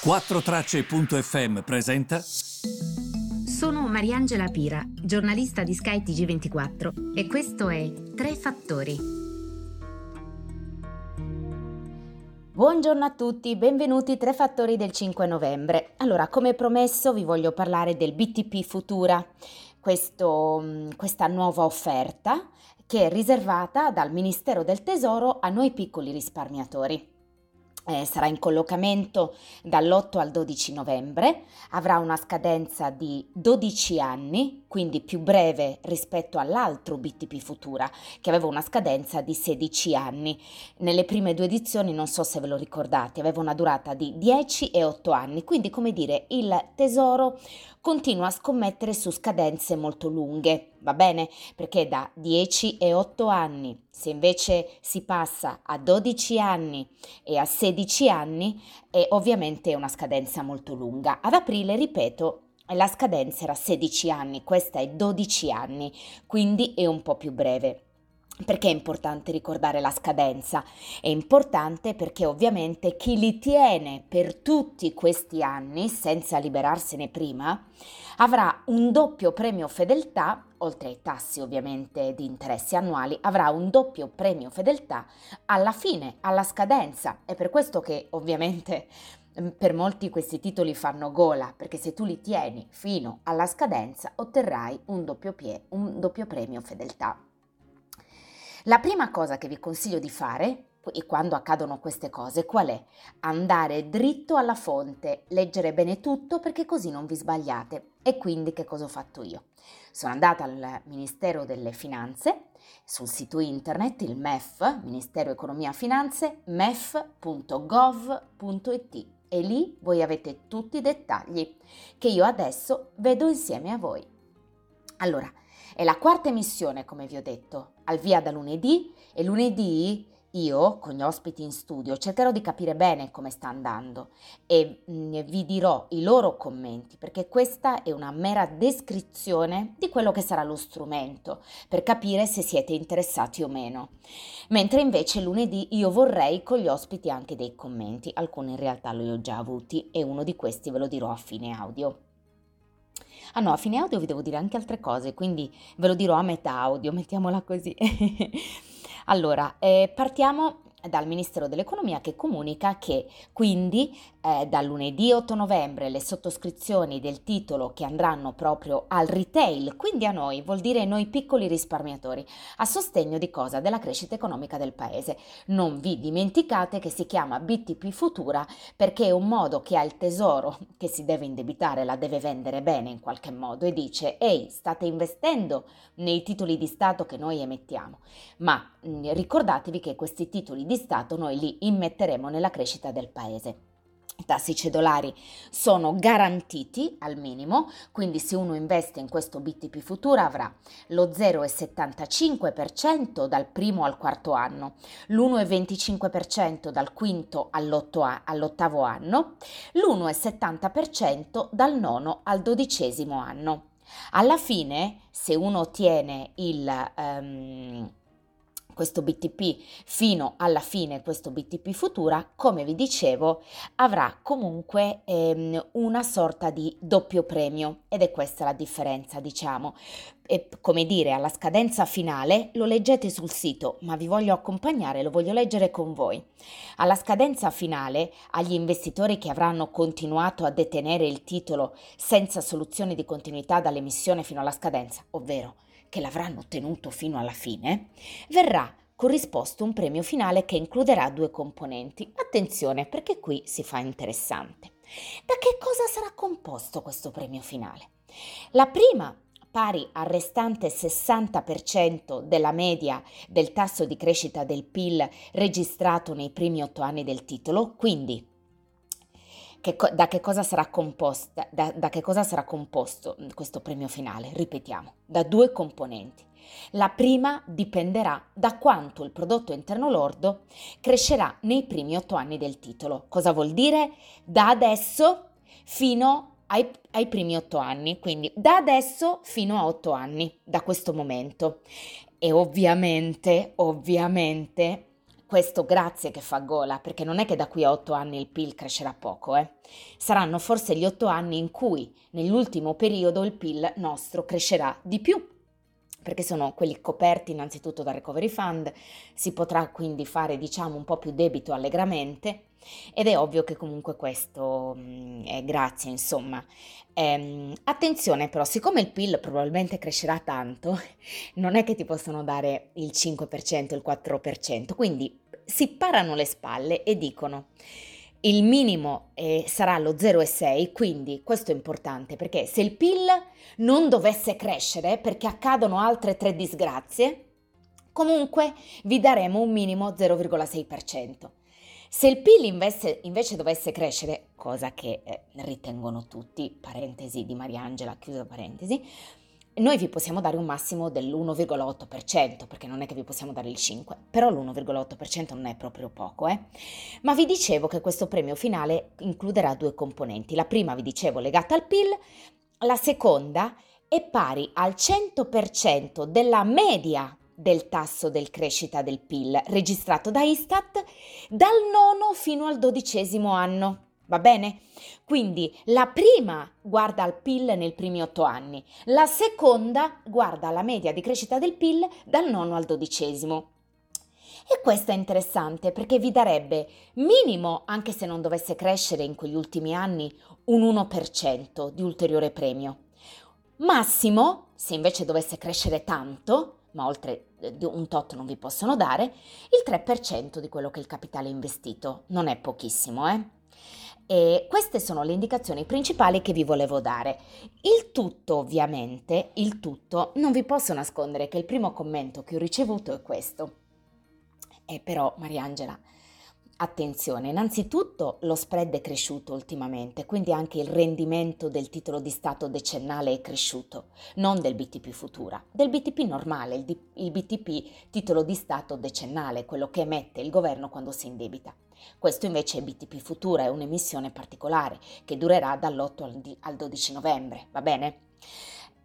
4Tracce.fm presenta. Sono Mariangela Pira, giornalista di Sky TG24 e questo è Tre Fattori. Buongiorno a tutti, benvenuti Tre Fattori del 5 novembre. Allora, come promesso vi voglio parlare del BTP Futura, questo, mm, questa nuova offerta che è riservata dal Ministero del Tesoro a noi piccoli risparmiatori eh, sarà in collocamento dall'8 al 12 novembre, avrà una scadenza di 12 anni, quindi più breve rispetto all'altro BTP Futura che aveva una scadenza di 16 anni. Nelle prime due edizioni, non so se ve lo ricordate, aveva una durata di 10 e 8 anni, quindi come dire il Tesoro continua a scommettere su scadenze molto lunghe, va bene? Perché da 10 e 8 anni, se invece si passa a 12 anni e a 16 anni, è ovviamente una scadenza molto lunga. Ad aprile, ripeto, la scadenza era 16 anni, questa è 12 anni, quindi è un po' più breve. Perché è importante ricordare la scadenza? È importante perché ovviamente chi li tiene per tutti questi anni, senza liberarsene prima, avrà un doppio premio fedeltà, oltre ai tassi ovviamente di interessi annuali, avrà un doppio premio fedeltà alla fine, alla scadenza. È per questo che ovviamente mm, per molti questi titoli fanno gola, perché se tu li tieni fino alla scadenza otterrai un doppio, pie, un doppio premio fedeltà. La prima cosa che vi consiglio di fare, e quando accadono queste cose, qual è? Andare dritto alla fonte, leggere bene tutto perché così non vi sbagliate. E quindi che cosa ho fatto io? Sono andata al Ministero delle Finanze, sul sito internet, il MEF, Ministero Economia Finanze, mef.gov.it e lì voi avete tutti i dettagli che io adesso vedo insieme a voi. Allora, è la quarta emissione, come vi ho detto, al via da lunedì e lunedì io, con gli ospiti in studio, cercherò di capire bene come sta andando e mm, vi dirò i loro commenti perché questa è una mera descrizione di quello che sarà lo strumento per capire se siete interessati o meno. Mentre invece lunedì io vorrei con gli ospiti anche dei commenti, alcuni in realtà li ho già avuti e uno di questi ve lo dirò a fine audio. Ah no, a fine audio vi devo dire anche altre cose, quindi ve lo dirò a metà audio, mettiamola così. allora, eh, partiamo dal Ministero dell'Economia che comunica che quindi eh, dal lunedì 8 novembre le sottoscrizioni del titolo che andranno proprio al retail, quindi a noi, vuol dire noi piccoli risparmiatori, a sostegno di cosa? Della crescita economica del paese. Non vi dimenticate che si chiama BTP Futura perché è un modo che ha il tesoro che si deve indebitare, la deve vendere bene in qualche modo e dice ehi state investendo nei titoli di Stato che noi emettiamo, ma mh, ricordatevi che questi titoli di Stato noi li immetteremo nella crescita del paese. I tassi cedolari sono garantiti al minimo, quindi se uno investe in questo BTP Futura avrà lo 0,75% dal primo al quarto anno, l'1,25% dal quinto all'ottavo anno, l'1,70% dal nono al dodicesimo anno. Alla fine, se uno ottiene il... Um, questo BTP fino alla fine, questo BTP Futura, come vi dicevo, avrà comunque ehm, una sorta di doppio premio ed è questa la differenza, diciamo. E, come dire, alla scadenza finale lo leggete sul sito, ma vi voglio accompagnare, lo voglio leggere con voi. Alla scadenza finale, agli investitori che avranno continuato a detenere il titolo senza soluzione di continuità dall'emissione fino alla scadenza, ovvero che l'avranno ottenuto fino alla fine, verrà corrisposto un premio finale che includerà due componenti. Attenzione perché qui si fa interessante. Da che cosa sarà composto questo premio finale? La prima pari al restante 60% della media del tasso di crescita del PIL registrato nei primi otto anni del titolo, quindi che, da, che composta, da, da che cosa sarà composto questo premio finale? Ripetiamo, da due componenti. La prima dipenderà da quanto il prodotto interno lordo crescerà nei primi otto anni del titolo. Cosa vuol dire? Da adesso fino ai, ai, primi otto anni, quindi da adesso fino a otto anni, da questo momento. E ovviamente, ovviamente, questo grazie che fa gola, perché non è che da qui a otto anni il PIL crescerà poco, eh. Saranno forse gli otto anni in cui nell'ultimo periodo il PIL nostro crescerà di più perché sono quelli coperti innanzitutto dal recovery fund, si potrà quindi fare diciamo un po' più debito allegramente ed è ovvio che comunque questo mh, è grazie insomma. Ehm, attenzione però, siccome il PIL probabilmente crescerà tanto, non è che ti possono dare il 5%, il 4%, quindi si parano le spalle e dicono il minimo eh, sarà lo 0,6, quindi questo è importante perché se il PIL non dovesse crescere perché accadono altre tre disgrazie, comunque vi daremo un minimo 0,6%. Se il PIL invece, invece dovesse crescere, cosa che eh, ritengono tutti, parentesi di Mariangela, chiusa parentesi, noi vi possiamo dare un massimo dell'1,8%, perché non è che vi possiamo dare il 5%, però l'1,8% non è proprio poco, eh? Ma vi dicevo che questo premio finale includerà due componenti. La prima, vi dicevo, legata al PIL, la seconda è pari al 100% della media del tasso del crescita del PIL registrato da Istat dal nono fino al dodicesimo anno. Va bene? Quindi la prima guarda al PIL nei primi otto anni, la seconda guarda la media di crescita del PIL dal nono al dodicesimo. E questo è interessante perché vi darebbe minimo, anche se non dovesse crescere in quegli ultimi anni, un 1% di ulteriore premio. Massimo, se invece dovesse crescere tanto, ma oltre eh, un tot non vi possono dare, il 3% di quello che il capitale investito. Non è pochissimo, eh? E queste sono le indicazioni principali che vi volevo dare. Il tutto, ovviamente, il tutto, non vi posso nascondere che il primo commento che ho ricevuto è questo. E però, Mariangela, Attenzione, innanzitutto lo spread è cresciuto ultimamente, quindi anche il rendimento del titolo di Stato decennale è cresciuto, non del BTP Futura, del BTP normale, il, il BTP titolo di Stato decennale, quello che emette il governo quando si indebita. Questo invece è BTP Futura, è un'emissione particolare che durerà dall'8 al 12 novembre, va bene?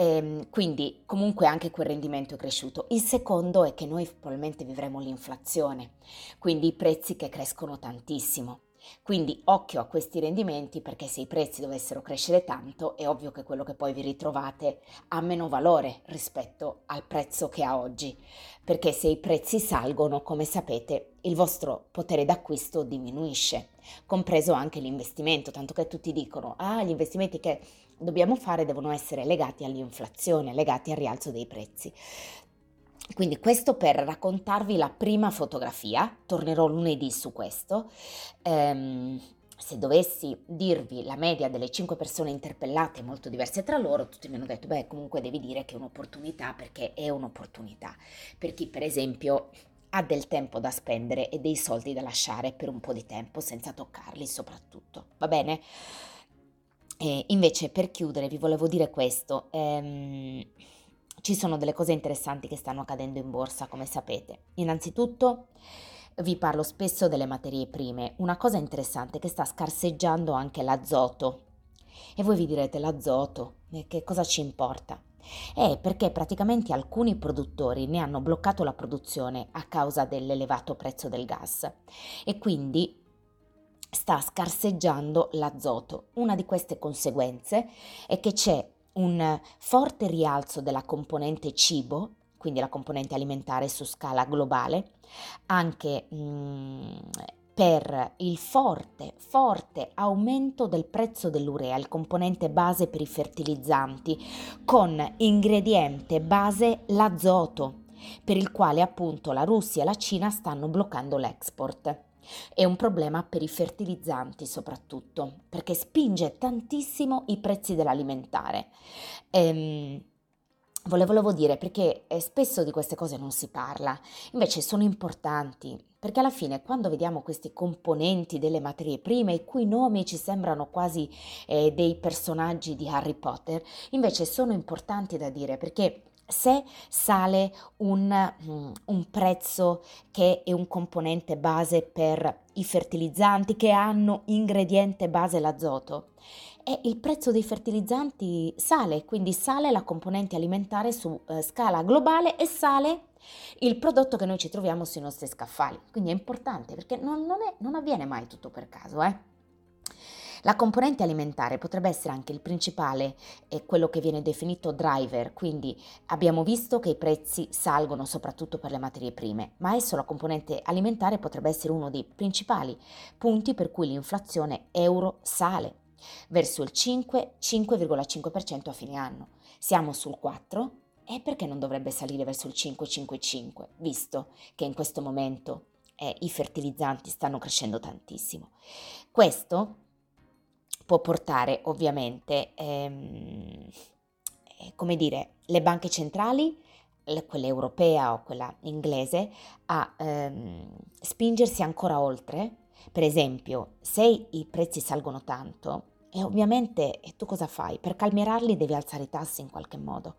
Ehm, quindi comunque anche quel rendimento è cresciuto. Il secondo è che noi probabilmente vivremo l'inflazione, quindi i prezzi che crescono tantissimo. Quindi occhio a questi rendimenti perché se i prezzi dovessero crescere tanto è ovvio che quello che poi vi ritrovate ha meno valore rispetto al prezzo che ha oggi, perché se i prezzi salgono, come sapete, il vostro potere d'acquisto diminuisce, compreso anche l'investimento, tanto che tutti dicono "Ah, gli investimenti che dobbiamo fare devono essere legati all'inflazione, legati al rialzo dei prezzi". Quindi questo per raccontarvi la prima fotografia, tornerò lunedì su questo. Ehm, se dovessi dirvi la media delle 5 persone interpellate molto diverse tra loro, tutti mi hanno detto, beh comunque devi dire che è un'opportunità perché è un'opportunità. Per chi per esempio ha del tempo da spendere e dei soldi da lasciare per un po' di tempo senza toccarli soprattutto, va bene? E invece per chiudere vi volevo dire questo. Ehm, ci sono delle cose interessanti che stanno accadendo in borsa, come sapete. Innanzitutto vi parlo spesso delle materie prime. Una cosa interessante è che sta scarseggiando anche l'azoto. E voi vi direte l'azoto, che cosa ci importa? È perché praticamente alcuni produttori ne hanno bloccato la produzione a causa dell'elevato prezzo del gas e quindi sta scarseggiando l'azoto. Una di queste conseguenze è che c'è un forte rialzo della componente cibo, quindi la componente alimentare su scala globale, anche mh, mm, per il forte, forte aumento del prezzo dell'urea, il componente base per i fertilizzanti, con ingrediente base l'azoto, per il quale appunto la Russia e la Cina stanno bloccando l'export. È un problema per i fertilizzanti soprattutto, perché spinge tantissimo i prezzi dell'alimentare. Ehm, volevo dire perché eh, spesso di queste cose non si parla, invece sono importanti, perché alla fine quando vediamo questi componenti delle materie prime, i cui nomi ci sembrano quasi eh, dei personaggi di Harry Potter, invece sono importanti da dire perché se sale un, mm, un, prezzo che è un componente base per i fertilizzanti che hanno ingrediente base l'azoto e il prezzo dei fertilizzanti sale, quindi sale la componente alimentare su eh, scala globale e sale il prodotto che noi ci troviamo sui nostri scaffali. Quindi è importante perché non, non, è, non avviene mai tutto per caso. Eh? La componente alimentare potrebbe essere anche il principale e quello che viene definito driver, quindi abbiamo visto che i prezzi salgono soprattutto per le materie prime, ma esso la componente alimentare potrebbe essere uno dei principali punti per cui l'inflazione euro sale verso il 5-5,5% a fine anno. Siamo sul 4 e perché non dovrebbe salire verso il 5-5-5, visto che in questo momento eh, i fertilizzanti stanno crescendo tantissimo. Questo può portare ovviamente, ehm, eh, come dire, le banche centrali, quella europea o quella inglese, a ehm, spingersi ancora oltre. Per esempio, se i prezzi salgono tanto, e ovviamente e tu cosa fai? Per calmierarli devi alzare i tassi in qualche modo.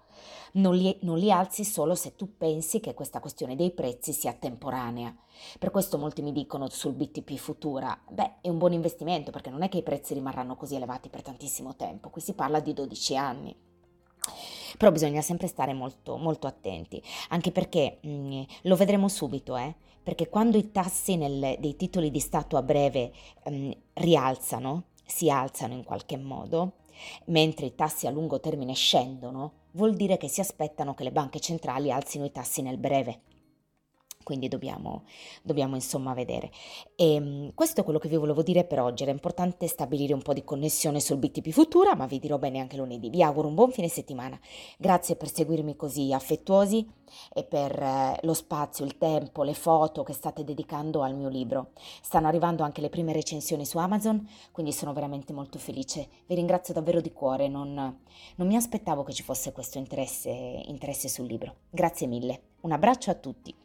Non li, non li, alzi solo se tu pensi che questa questione dei prezzi sia temporanea. Per questo molti mi dicono sul BTP Futura, beh, è un buon investimento perché non è che i prezzi rimarranno così elevati per tantissimo tempo, qui si parla di 12 anni. Però bisogna sempre stare molto, molto attenti, anche perché mh, mm, lo vedremo subito, eh? perché quando i tassi nel, dei titoli di Stato a breve mh, mm, rialzano, si alzano in qualche modo, mentre i tassi a lungo termine scendono, vuol dire che si aspettano che le banche centrali alzino i tassi nel breve. Quindi dobbiamo, dobbiamo insomma vedere. E, ehm, questo è quello che vi volevo dire per oggi. Era importante stabilire un po' di connessione sul BTP Futura, ma vi dirò bene anche lunedì. Vi auguro un buon fine settimana. Grazie per seguirmi così affettuosi e per eh, lo spazio, il tempo, le foto che state dedicando al mio libro. Stanno arrivando anche le prime recensioni su Amazon, quindi sono veramente molto felice. Vi ringrazio davvero di cuore, non, non mi aspettavo che ci fosse questo interesse, interesse sul libro. Grazie mille. Un abbraccio a tutti.